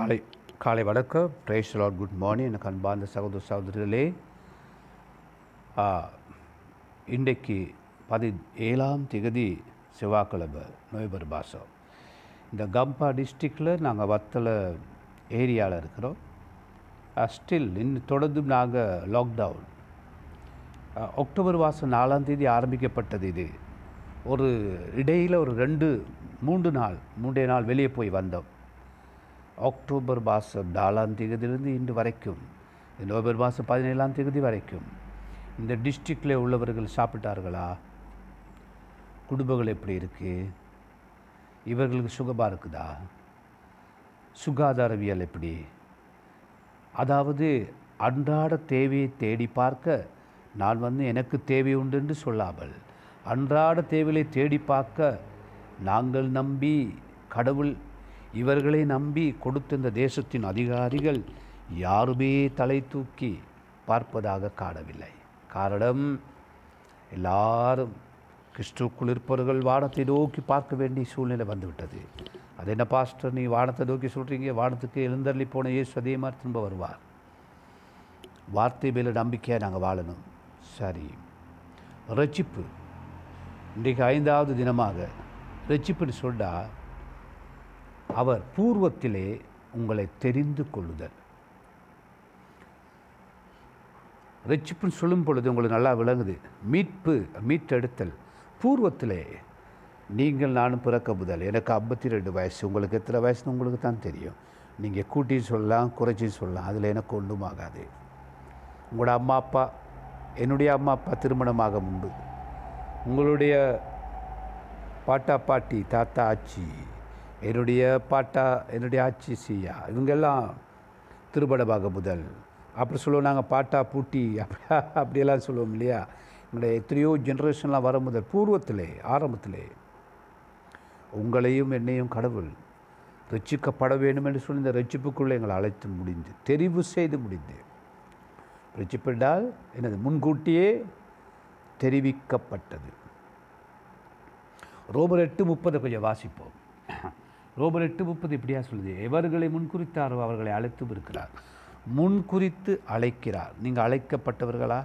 காலை காலை வணக்கம். பிரேஸ் லாட் குட் மார்னிங் எனக்கு அன்பார்ந்த சகோதர சகோதரிகளே இன்றைக்கு பதி ஏழாம் திகதி செவ்வாய்க்கிழமை நோய்பர் மாதம். இந்த கம்பா டிஸ்ட்ரிக்டில் நாங்கள் வத்தலை ஏரியாவில் இருக்கிறோம். ஸ்டில் இன்னும் தொடர்ந்து நாங்கள் லாக்டவுன் அக்டோபர் மாதம் நாலாம் தேதி ஆரம்பிக்கப்பட்டது இது. ஒரு இடையில் ஒரு ரெண்டு மூன்று நாள் மூன்றே நாள் வெளியே போய் வந்தோம். அக்டோபர் மாதம் நாலாம் தேதியிலிருந்து இன்று வரைக்கும் நவம்பர் மாதம் பதினேழாம் தேதி வரைக்கும் இந்த டிஸ்ட்ரிக்டில் உள்ளவர்கள் சாப்பிட்டார்களா? குடும்பங்கள் எப்படி இருக்குது இவர்களுக்கு சுகமாக இருக்குதா? சுகாதாரவியல் எப்படி? அதாவது அன்றாட தேவையை தேடி பார்க்க நான் வந்து எனக்கு தேவை உண்டு என்று சொல்லாமல் அன்றாட தேவையை தேடி பார்க்க நாங்கள் நம்பி கடவுள் இவர்களை நம்பி கொடுத்த இந்த தேசத்தின் அதிகாரிகள் யாருமே தலை தூக்கி பார்ப்பதாக காணவில்லை. காரணம் எல்லாரும் கிறிஸ்துக்குள் இருப்பவர்கள் வானத்தை நோக்கி பார்க்க வேண்டிய சூழ்நிலை வந்துவிட்டது. அது என்ன பாஸ்டர் நீ வானத்தை நோக்கி சொல்கிறீங்க வானத்துக்கு எழுந்தள்ளி போன இயேசு அதே மாதிரி திரும்ப வருவார். வார்த்தை மேலே நம்பிக்கையாக நாங்கள் வாழணும். சரி. ரட்சிப்பு. இன்றைக்கு ஐந்தாவது தினமாக ரட்சிப்புன்னு சொன்னால் அவர் பூர்வத்திலே உங்களை தெரிந்து கொள்ளுதல். ரட்சிப்புன்னு சொல்லும் பொழுது உங்களுக்கு நல்லா விளங்குது. மீட்பு மீட்டெடுத்தல். பூர்வத்திலே நீங்கள் நானும் பிறக்க முதல் எனக்கு ஐம்பத்தி ரெண்டு வயசு. உங்களுக்கு எத்தனை வயசுன்னு உங்களுக்கு தான் தெரியும். நீங்கள் கூட்டி சொல்லலாம் குறைச்சி சொல்லலாம். அதில் எனக்கு ஒன்றும் ஆகாது. உங்களோட அம்மா அப்பா என்னுடைய அம்மா அப்பா திருமணமாக முன்பு. உங்களுடைய பாட்டா பாட்டி தாத்தா ஆச்சி என்னுடைய பாட்டா என்னுடைய ஆட்சி சீயா இவங்கெல்லாம் திருபட முதல். அப்புறம் சொல்லுவோம் நாங்கள் பாட்டா பூட்டி அப்படியா அப்படியெல்லாம் சொல்லுவோம் இல்லையா? எங்களுடைய எத்தனையோ ஜென்ரேஷன்லாம் வர முதல் பூர்வத்திலே ஆரம்பத்திலே. உங்களையும் என்னையும் கடவுள் ரட்சிக்கப்பட வேண்டும் என்று சொல்லி இந்த ரட்சிப்புக்குள்ளே எங்களை அழைத்து முடிந்து தெரிவு செய்து முடிந்து. ரட்சிப்பென்றால் எனது முன்கூட்டியே தெரிவிக்கப்பட்டது. ரோமர் எட்டு முப்பது கொஞ்சம் வாசிப்போம். ரோபர் எட்டு முப்பது இப்படியா சொல்லுது. எவர்களை முன்குறித்தாரோ அவர்களை அழைத்தும் இருக்கிறார். முன்குறித்து அழைக்கிறார். நீங்கள் அழைக்கப்பட்டவர்களா?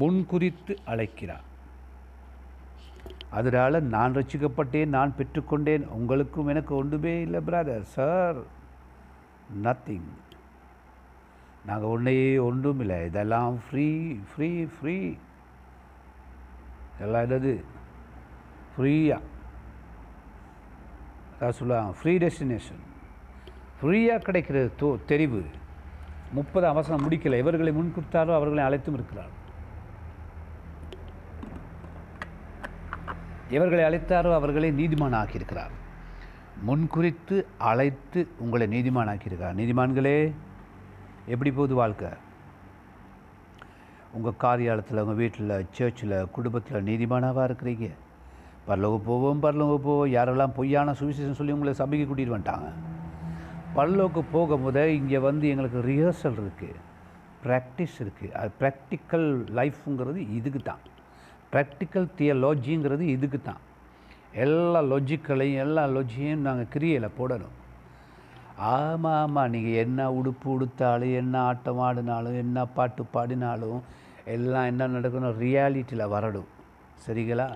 முன்குறித்து அழைக்கிறார். அதனால் நான் ரசிக்கப்பட்டேன் நான் பெற்றுக்கொண்டேன் உங்களுக்கும் எனக்கு ஒன்றுமே இல்லை பிரதர் சார் நத்திங் நாங்கள் ஒன்றையே ஒன்றும் இல்லை. இதெல்லாம் ஃப்ரீ ஃப்ரீ ஃப்ரீ எல்லாம் என்னது? ஃப்ரீயாக அதான் சொல்லுவாங்க ஃப்ரீ டெஸ்டினேஷன் ஃப்ரீயாக கிடைக்கிற தோ தெரிவு முப்பது அவசரம் முடிக்கலை. இவர்களை முன்குறித்தாரோ அவர்களை அழைத்தும் இருக்கிறார். இவர்களை அழைத்தாரோ அவர்களை நீதிமான் ஆக்கியிருக்கிறார் முன்குறித்து அழைத்து உங்களை நீதிமான் ஆக்கியிருக்கார் நீதிமான்களே எப்படி போகுது வாழ்க்கை? உங்கள் காரியாலத்தில் உங்கள் வீட்டில் சர்ச்சில் குடும்பத்தில் நீதிமானாவாக இருக்கிறீங்க? பரலோக போவோம் பரலோக போவோம். யாரெல்லாம் பொய்யான சுவிசேஷம் சொல்லி உங்களை சபைக்கு கூட்டிகிட்டு வந்துட்டாங்க? பரலோக்கு போகும்போது இங்கே வந்து எங்களுக்கு ரிஹர்சல் இருக்குது ப்ராக்டிஸ் இருக்குது அது ப்ராக்டிக்கல் லைஃப்புங்கிறது இதுக்கு தான். ப்ராக்டிக்கல் தியலாஜிங்கிறது இதுக்கு தான். எல்லா லொஜிக்கலையும் எல்லா லொஜியும் நாங்கள் கிரியையில் போடணும். ஆமாம் ஆமாம் நீங்கள் என்ன உடுப்பு உடுத்தாலும் என்ன ஆட்டம் ஆடினாலும் என்ன பாட்டு பாடினாலும் எல்லாம் என்ன நடக்கணும்? ரியாலிட்டியில் வரணும். சரிங்களா?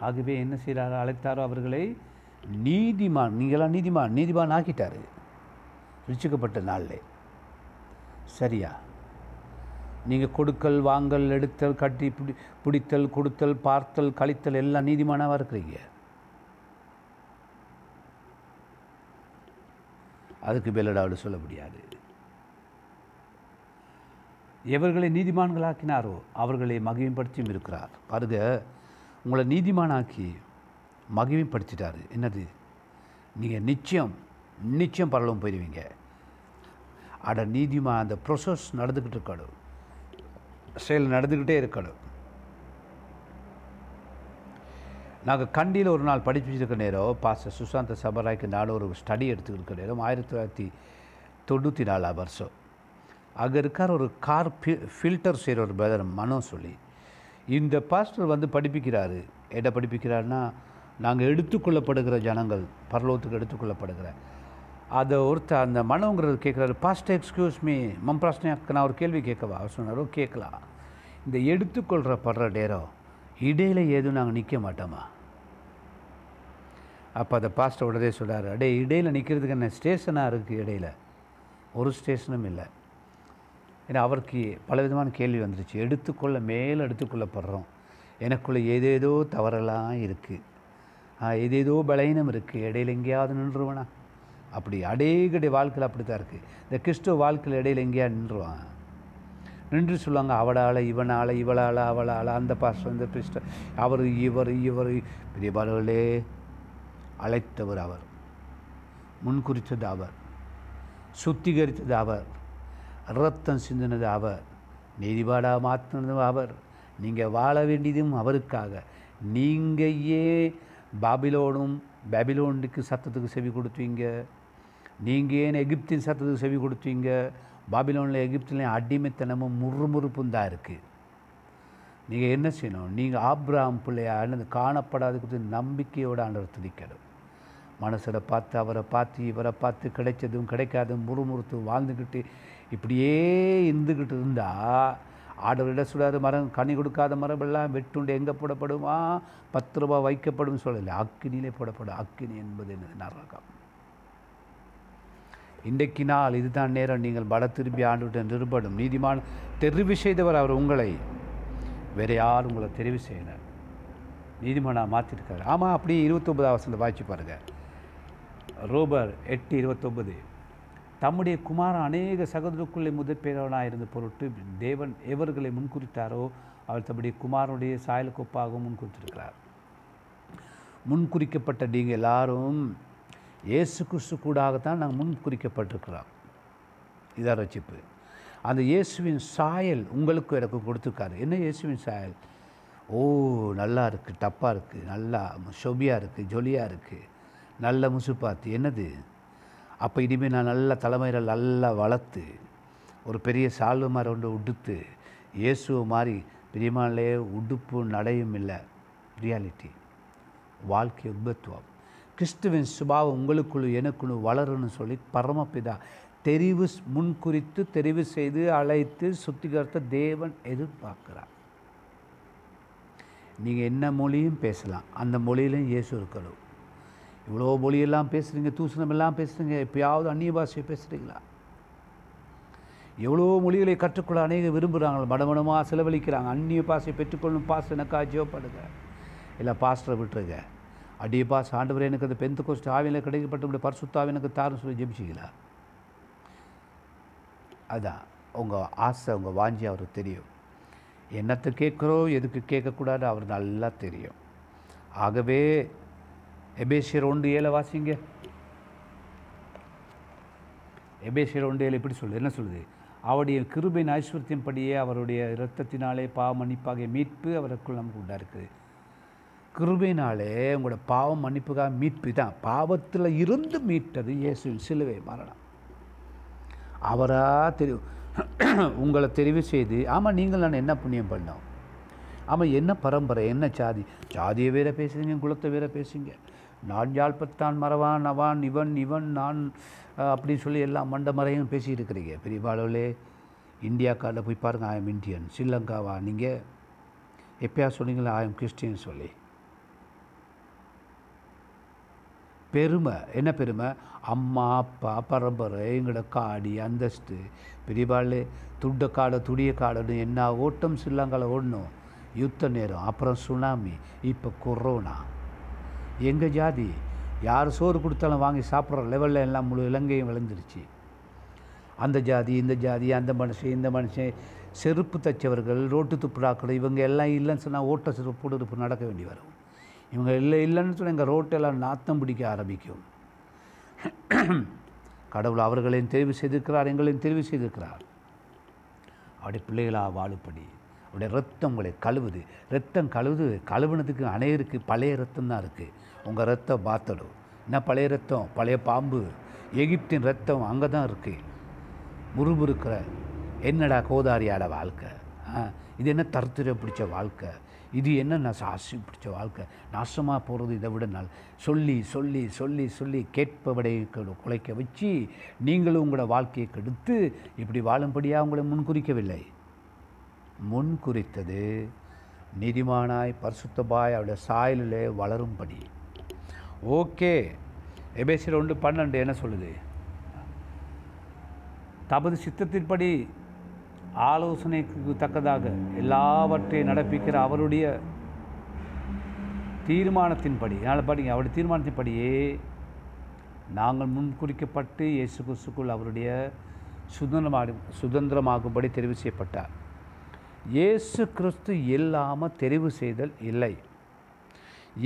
ஆகவே என்ன செய்கிறாரோ? அழைத்தாரோ அவர்களை நீதிமான் நீங்களாம் நீதிமான் நீதிமான் ஆக்கிட்டாரு. ரிச்சிக்கப்பட்ட நாளில். சரியா? நீங்கள் கொடுக்கல் வாங்கல் எடுத்தல் கட்டி பிடி பிடித்தல் கொடுத்தல் பார்த்தல் கழித்தல் எல்லாம் நீதிமானாக இருக்கிறீங்க? அதுக்கு மேலடாவது சொல்ல முடியாது. எவர்களை நீதிமான்களாக்கினாரோ அவர்களை மகிமைப்படுத்தியும் இருக்கிறார். பாருங்கள் உங்களை நீதிமானாக்கி மகிமைப்படுத்திட்டார். என்னது? நீங்கள் நிச்சயம் நிச்சயம் பரலவும் போயிடுவீங்க அட நீதிமா அந்த ப்ரொசஸ் நடந்துக்கிட்டு இருக்கணும். செயல் நடந்துக்கிட்டே இருக்கணும். நாங்கள் கண்டியில் ஒரு நாள் படிச்சுருக்க நேரம் பாஸ்டர் சுசாந்த சபராய்க்கு நானும் ஒரு ஸ்டடி எடுத்துக்கிட்டு நேரம். ஆயிரத்தி தொள்ளாயிரத்தி தொண்ணூற்றி நாலாம் வருஷம். அங்கே இருக்கார் ஒரு கார் ஃபி ஃபில்டர் செய்கிற ஒரு பிரதர் மனோ சொல்லி. இந்த பாஸ்டர் வந்து படிப்பிக்கிறாரு. என்ன படிப்பிக்கிறாருன்னா நாங்கள் எடுத்துக்கொள்ளப்படுகிற ஜனங்கள் பரலோகத்துக்கு எடுத்துக்கொள்ளப்படுகிற. அதை ஒருத்தர் அந்த மனோங்கிறது கேட்குறாரு பாஸ்ட் எக்ஸ்கியூஸ் மீ மம் நான் ஒரு கேள்வி கேட்கவா? அவர் சொன்னாரோ கேட்கலாம். இந்த எடுத்துக்கொள்கிற படுற நேரம் இடையில் ஏதும் நாங்கள் நிற்க மாட்டோமா? அப்போ அதை பாஸ்டர் உடனே சொல்கிறார் அடே இடையில் நிற்கிறதுக்கு என்ன ஸ்டேஷனாக இருக்குது இடையில்? ஒரு ஸ்டேஷனும் இல்லை. ஏன்னா அவருக்கு பலவிதமான கேள்வி வந்துருச்சு. எடுத்துக்கொள்ள மேலே எடுத்துக்கொள்ளப்படுறோம். எனக்குள்ளே ஏதேதோ தவறெல்லாம் இருக்குது ஏதேதோ பலவீனம் இருக்குது இடையில எங்கேயாவது நின்றுவனா அப்படி அடேகடி வாழ்க்கையில் அப்படி தான் இருக்குது இந்த கிறிஸ்துவ வாழ்க்கையில் இடையில எங்கேயாவது நின்றுவான் நின்று சொல்லுவாங்க அவளால் இவனால் இவளால் அவளால் அந்த பாஸ்டர் இந்த பிஸ்டர் அவர் இவர் இவர் பெரியபாளர்களே அழைத்தவர் அவர். முன்குறித்தது அவர். சுத்திகரித்தது அவர். ரத்தம் சிந்தினது அவர். நீதிபாடாக மாற்றினதும் அவர். நீங்கள் வாழ வேண்டியதும் அவருக்காக. நீங்கள் ஏன் பாபிலோனும் பேபிலோனுக்கு சத்தத்துக்கு செவி கொடுத்தீங்க. நீங்கள் ஏன் எகிப்தின் சத்தத்துக்கு செவி கொடுத்தீங்க. பாபிலோனில் எகிப்திலையும் அடிமைத்தனமும் முறுமுறுப்பும் தான் இருக்குது நீங்கள் என்ன செய்யணும்? நீங்கள் ஆப்ராம் பிள்ளையா? அல்லது காணப்படாத குறித்து நம்பிக்கையோடு ஆண்டவர் துதிக்கணும். மனசில் பார்த்து அவரை பார்த்து இவரை பார்த்து கிடைச்சதும் கிடைக்காதும் முறுமுறுத்து வாழ்ந்துக்கிட்டு இப்படியே இருந்துக்கிட்டு இருந்தால் ஆடவரிடம் சுடாத மரம் கனி கொடுக்காத மரம் எல்லாம் வெட்டுண்டு எங்கே போடப்படுமா? பத்து ரூபா வைக்கப்படும் சொல்லலை. அக்கினியிலே போடப்படும். அக்கினி என்பது என்னது? நரகம். இன்றைக்கு நாள் இதுதான் நேரம். நீங்கள் பல திரும்பி ஆண்டுவிட்ட நிறுபடும் நீதிமான் தெரிவு செய்தவர் அவர் உங்களை. வேறு யார் உங்களை தெரிவு செய்யணும் நீதிமானாக மாற்றிருக்காரு ஆமாம் அப்படியே இருபத்தொம்பது அவசரம் வாய்ச்சி பாருங்கள் ரோபர் எட்டு இருபத்தொம்பது தம்முடைய குமாரன் அநேக சகோதரருக்குள்ளே முதற்பேறவனாக இருந்த பொருட்டு தேவன் எவர்களை முன்குறித்தாரோ அவர் தம்முடைய குமாரனுடைய சாயலுக்கு ஒப்பாகவும் முன்குறித்திருக்கிறார். முன்குறிக்கப்பட்ட நீங்கள் எல்லாரும் இயேசு கிறிஸ்து கூடாகத்தான் நாங்கள் முன்குறிக்கப்பட்டிருக்கிறோம். இதான் ரசிப்பு அந்த இயேசுவின் சாயல் உங்களுக்கு எனக்கு கொடுத்துருக்காரு. என்ன இயேசுவின் சாயல்? ஓ நல்லா இருக்குது டப்பாக இருக்குது நல்லா சொபியாக இருக்குது ஜொலியாக இருக்குது நல்ல முசுப்பாத்து. என்னது? அப்போ இனிமேல் நான் நல்ல தலைமையில் நல்லா வளர்த்து ஒரு பெரிய சால்வு மாதிரி ஒன்று உடுத்து இயேசுவை மாதிரி பிரியமானே உடுப்பு நடையும் இல்லை. ரியாலிட்டி வாழ்க்கை உபத்துவம். கிறிஸ்துவின் சுபாவம் உங்களுக்குள்ளு எனக்குள்ள வளரும்னு சொல்லி பரமபிதா தெரிவு முன்குறித்து தெரிவு செய்து அழைத்து சுத்திகரித்த தேவன் எதிர்பார்க்கிறார். நீங்கள் என்ன மொழியும் பேசலாம். அந்த மொழியிலும் இயேசு இருக்கணும் இவ்வளோ மொழியெல்லாம் பேசுகிறீங்க தூசணம் எல்லாம் பேசுகிறீங்க எப்பயாவது அந்நிய பாஷையை பேசுகிறீங்களா எவ்வளோ மொழிகளை கற்றுக்கொள்ள அநேக விரும்புகிறாங்க மடமடமாக செலவழிக்கிறாங்க. அந்நிய பாஷை பெற்றுக்கொள்ளும் பாஸ் எனக்கா ஜோப்படுங்க இல்லை பாஸ்டரை விட்டுருங்க. அடிய பாஸ் ஆண்டவர் எனக்கு அந்த பெந்த கோஸ்ட் ஆவியில் கிடைக்கப்பட்ட பரிசுத்தாவி எனக்கு தாருன்னு சொல்லி ஜெபிச்சிங்களா? அதான் உங்கள் ஆசை உங்கள் வாஞ்சி அவருக்கு தெரியும். என்னத்தை கேட்குறோம் எதுக்கு கேட்கக்கூடாது அவர் நல்லா தெரியும். ஆகவே எபேசியர் ஒன்று ஏழை வாசிங்க. எபேசியர் ஒன்று ஏழு எப்படி சொல்லுது. என்ன சொல்லுது? அவருடைய கிருபையின் ஐஸ்வர்யத்தின் படியே அவருடைய இரத்தத்தினாலே பாவ மன்னிப்பாக மீட்பு அவருக்குள் நமக்கு உண்டா இருக்குது உங்களோட பாவம் மன்னிப்புக்காக மீட்பு தான். பாவத்தில் இருந்து மீட்டது இயேசுவின் சிலுவை மரணம். அவராக தெரியும் உங்களை தெரிவு செய்து ஆமாம் நீங்கள் நான் என்ன புண்ணியம் பண்ணோம்? ஆமாம் என்ன பரம்பரை என்ன சாதி ஜாதியை வேற பேசுறீங்க குலத்தை வேற பேசுங்க நான் யாழ்ப்பத்தான் மறவான் அவான் இவன் இவன் நான் அப்படின்னு சொல்லி எல்லாம் மண்ட மறையும் பேசிகிட்டு இருக்கிறீங்க பெரிய பாலவிலே போய் பாருங்கள் ஆயம் இந்தியன் ஸ்ரீலங்காவா? நீங்கள் எப்பயா சொன்னீங்களா ஆயம் கிறிஸ்டின் சொல்லி? பெருமை. என்ன பெருமை? அம்மா அப்பா பரம்பரை எங்களோட காடி அந்தஸ்து. பெரியபாள் துட்ட காடை துடிய காடுன்னு என்ன ஓட்டம் ஸ்ரீலங்காவில் ஓடணும்? யுத்த நேரம் அப்புறம் சுனாமி இப்போ கொரோனா. எங்கள் ஜாதி? யார் சோறு கொடுத்தாலும் வாங்கி சாப்பிட்ற லெவலில் எல்லாம் முழு இலங்கையும் விளைஞ்சிருச்சு. அந்த ஜாதி இந்த ஜாதி அந்த மனுஷன் இந்த மனுஷன். செருப்பு தைச்சவர்கள் ரோட்டு துப்புடாக்கள் இவங்க எல்லாம் இல்லைன்னு சொன்னால் ஓட்ட செருப்பு இருப்பு நடக்க வேண்டி வரும். இவங்க இல்லை இல்லைன்னு சொன்னால் எங்கள் ரோட்டெல்லாம் நாத்தம் பிடிக்க ஆரம்பிக்கும். கடவுள் அவர்களையும் தெரிவு செய்திருக்கிறார் எங்களையும் தெரிவு செய்திருக்கிறார். அப்படி பிள்ளைகளாக வாழுப்படி அவருடைய ரத்தம் உங்களை கழுவுது. ரத்தம் கழுவுது கழுவுனதுக்கு அனைவருக்கு பழைய ரத்தம் தான் இருக்குது உங்கள் ரத்தம் பாத்தடும் என்ன பழைய ரத்தம்? பழைய பாம்பு. எகிப்தின் ரத்தம் அங்கே தான் இருக்குது முறுமுறுக்கிற என்னடா கோதாரியாட வாழ்க்கை? இது என்ன தருத்திர பிடிச்ச வாழ்க்கை? இது என்ன நான் சாசி பிடிச்ச வாழ்க்கை? நாசமாக போகிறது இதை விட நாள் சொல்லி சொல்லி சொல்லி சொல்லி கேட்பவடை குலைக்க வச்சு நீங்களும் உங்களோட வாழ்க்கையை கெடுத்து இப்படி வாழும்படியாக உங்களை முன்குறிக்கவில்லை? முன் குறித்தது நீதிமானாய் பரிசுத்தபாய் அவருடைய சாயலிலே வளரும்படி. ஓகே. எபேசியர் ஒன்று பன்னெண்டு என்ன சொல்லுது? தமது சித்தத்தின்படி ஆலோசனைக்கு தக்கதாக எல்லாவற்றையும் நடப்பிக்கிற அவருடைய தீர்மானத்தின்படி அதனால் பாருங்க அவருடைய தீர்மானத்தின்படியே நாங்கள் முன்குறிக்கப்பட்டு இயேசு கிறிஸ்துக்குள் அவருடைய சுதந்திரமாக சுதந்திரமாகும்படி தெரிவு செய்யப்பட்டார். இயேசு கிறிஸ்து இல்லாமல் தெரிவு செய்தல் இல்லை.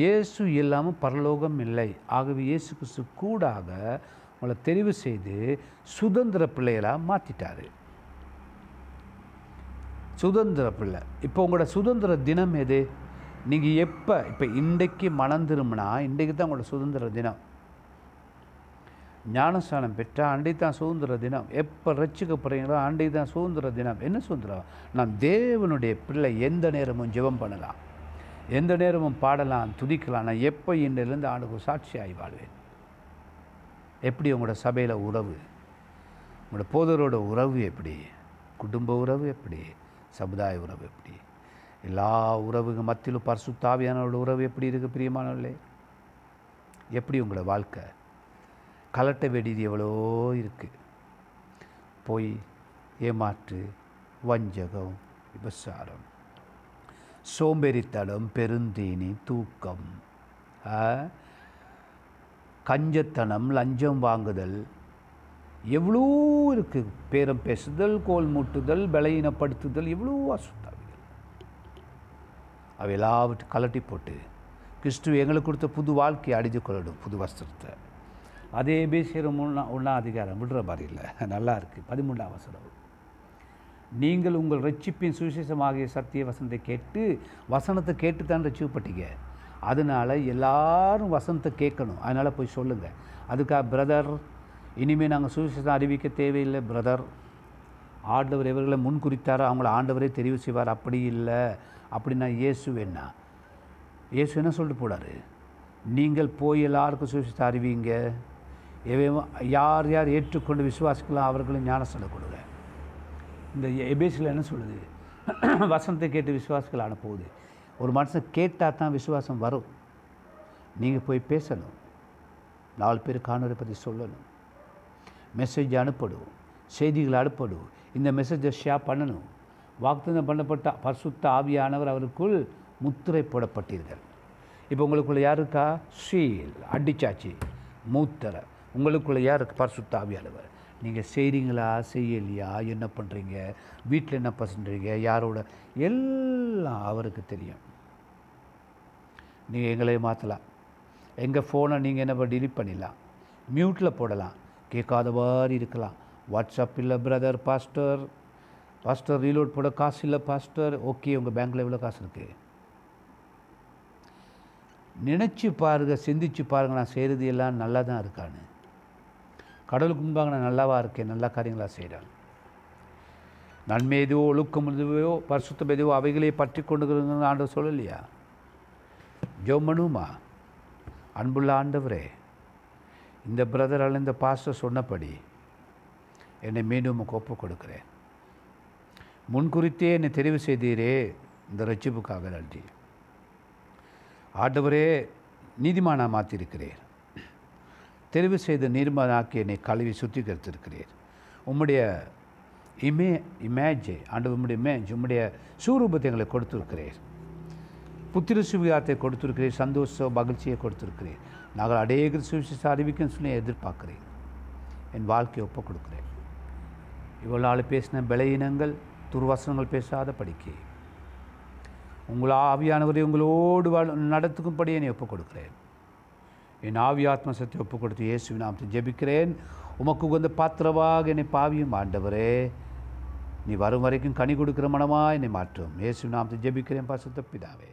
இயேசு இல்லாமல் பரலோகம் இல்லை. ஆகவே இயேசு கிறிஸ்து கூடாக உங்களை தெரிவு செய்து சுதந்திர பிள்ளைகளாக மாற்றிட்டார் சுதந்திர பிள்ளை. இப்போ உங்களோட சுதந்திர தினம் எது? நீங்கள் எப்போ இப்போ இன்றைக்கு மனம் திரும்பினா இன்றைக்கு தான் உங்களோட சுதந்திர தினம். ஞானஸ்தானம் பெற்றால் அண்டை தான் சுதந்திர தினம். எப்போ ரசிக்கப்படுறீங்களோ அண்டை தான் சுதந்திர தினம். என்ன சுதந்திரம்? நாம் தேவனுடைய பிள்ளை எந்த நேரமும் ஜெபம் பண்ணலாம். எந்த நேரமும் பாடலாம் துதிக்கலாம். நான் எப்போ இன்றிலிருந்து ஆண்டுக்கு சாட்சியாகி வாழ்வேன்? எப்படி உங்களோட சபையில் உறவு? உங்களோட போதரோட உறவு எப்படி? குடும்ப உறவு எப்படி? சமுதாய உறவு எப்படி? எல்லா உறவுக்கு மத்தியிலும் பரிசுத்தாவியானோட உறவு எப்படி இருக்குது பிரியமானவர்களே? எப்படி உங்களோட வாழ்க்கை? கலட்ட வேண்டியது எவ்வளோ இருக்குது பொய் ஏமாற்று வஞ்சகம் விபசாரம் சோம்பேறித்தனம் பெருந்தீனி தூக்கம் ஆ? கஞ்சத்தனம் லஞ்சம் வாங்குதல் எவ்வளோ இருக்குது பேரம் பேசுதல் கோல் மூட்டுதல் பலகீனப்படுத்துதல் எவ்வளோ அசுத்தாவிகள் அவை எல்லாவற்றையும் கலட்டி போட்டு கிறிஸ்துவ எங்களுக்கு கொடுத்த புது வாழ்க்கையை அடித்து கொள்ளணும் புது வஸ்திரத்தை. அதே பேசுகிற ஒன்றா ஒன்றா அதிகாரம் விடுற மாதிரி இல்லை. நல்லா இருக்குது பதிமூன்றாம் வசனம். நீங்கள் உங்கள் ரட்சிப்பின் சுவிசேஷமாகிய சத்திய வசனத்தை கேட்டு வசனத்தை கேட்டு தான் ரட்சிக்கப்பட்டீங்க. அதனால் எல்லாரும் வசனத்தை கேட்கணும். அதனால் போய் சொல்லுங்கள் அதுக்காக பிரதர் இனிமேல் நாங்கள் சுவிசேஷம் அறிவிக்க தேவையில்லை பிரதர். ஆண்டவர் இவர்களை முன் குறித்தாரோ அவங்கள ஆண்டவரே தெரிவு செய்வார். அப்படி இல்லை. அப்படின்னா இயேசு வேணா. இயேசு என்ன சொல்லிட்டு போடாரு நீங்கள் போய் எல்லாருக்கும் சுவிசேஷத்தை அறிவிங்க. எவையும் யார் யார் ஏற்றுக்கொண்டு விசுவாசிக்கலாம் அவர்களும் ஞானஸ்தானம் கொடுங்க. இந்த எபேசில் என்ன சொல்லுது? வசனத்தை கேட்டு விசுவாசிகள் அனுப்புவது. ஒரு மனுஷன் கேட்டால் தான் விசுவாசம் வரும். நீங்கள் போய் பேசணும். நாலு பேர் காணொலி பற்றி சொல்லணும். மெசேஜ் அனுப்படும் செய்திகள் அனுப்படும் இந்த மெசேஜை ஷேர் பண்ணணும். வாக்குத்தம் பண்ணப்பட்ட பரிசுத்த ஆவியானவர் அவருக்குள் முத்திரை போடப்பட்டீர்கள். இப்போ உங்களுக்குள்ள யாருக்கா இருக்கா? சீல் அடிச்சாச்சு. மூத்தரை. உங்களுக்குள்ளே யார் இருக்கு? பரிசுத்த நீங்கள் செய்கிறீங்களா செய்யலையா? என்ன பண்ணுறீங்க வீட்டில் என்ன பண்ணுறீங்க யாரோட? எல்லாம் அவருக்கு தெரியும். நீங்கள் எங்களை மாற்றலாம் எங்கள் ஃபோனை நீங்கள் என்ன டிலீட் பண்ணிடலாம். மியூட்டில் போடலாம். கேட்காத மாதிரி இருக்கலாம். வாட்ஸ்அப் இல்லை பிரதர் பாஸ்டர் பாஸ்டர் ரீலோட் போட காசு இல்லை பாஸ்டர் ஓகே உங்கள் பேங்க்கில் எவ்வளோ காசு இருக்குது நினச்சி பாருங்கள் சிந்திச்சு பாருங்கள் நான் செய்கிறது எல்லாம் நல்லா தான் இருக்கான்னு. கடவுளுக்கு முன்பாக நான் நல்லாவா இருக்கேன் நல்ல காரியங்களாக செய்கிறேன் நன்மை எதுவோ ஒழுக்கம் எதுவோ பரிசுத்தம் எதுவோ அவைகளே பற்றி கொண்டுக்கிறதுன்னு ஆண்டவர் சொல்லலையா? ஜோமனுமா அன்புள்ள ஆண்டவரே இந்த பிரதரால் இந்த பாஸ்டர் சொன்னபடி என்னை மீண்டும் உமக்கு ஒப்புக் கொடுக்கிறேன் முன்குறித்தே என்னை தெரிவு செய்தீரே இந்த ரட்சிப்புக்காக நன்றி. ஆண்டவரே நீதிமானா மாற்றிருக்கிறேன் தெரிவு செய்த நீர்மனாக்கி என்னை கழுவி சுத்திகரித்திருக்கிறீர். உம்முடைய இமே இமேஜை ஆண்டு உம்முடைய இமேஜ் உம்முடைய சூரூபத்தை எங்களுக்கு கொடுத்துருக்கிறீர். புத்திர சுவிகாரத்தை கொடுத்துருக்கிறீர் சந்தோஷ மகிழ்ச்சியை கொடுத்துருக்கிறீர். நாங்கள் அநேக சுவிசேஷ அறிவிக்கும் சொல்லி எதிர்பார்க்கிறேன் என் வாழ்க்கையை ஒப்புக் கொடுக்குறேன். இவ்வளோ நாள் பேசின பலவீனங்கள் துர்வசனங்கள் பேசாத படிக்க உங்கள் ஆவியானவரை உங்களோடு வாழ் நடத்துக்கும்படி என்னை ஒப்புக் கொடுக்குறேன். என் ஆவியாத்ம ஆத்ம சத்தை ஒப்புக் கொடுத்து இயேசுவின் நாமத்தை ஜெபிக்கிறேன். உமக்கு உகந்த பாத்திரவாக என்னை பாவியும் ஆண்டவரே. நீ வரும் வரைக்கும் கனி கொடுக்கிற மனமாக என்னை மாற்றும். இயேசுவின் நாமத்தை ஜெபிக்கிறேன் பசுத்த பிதாவே.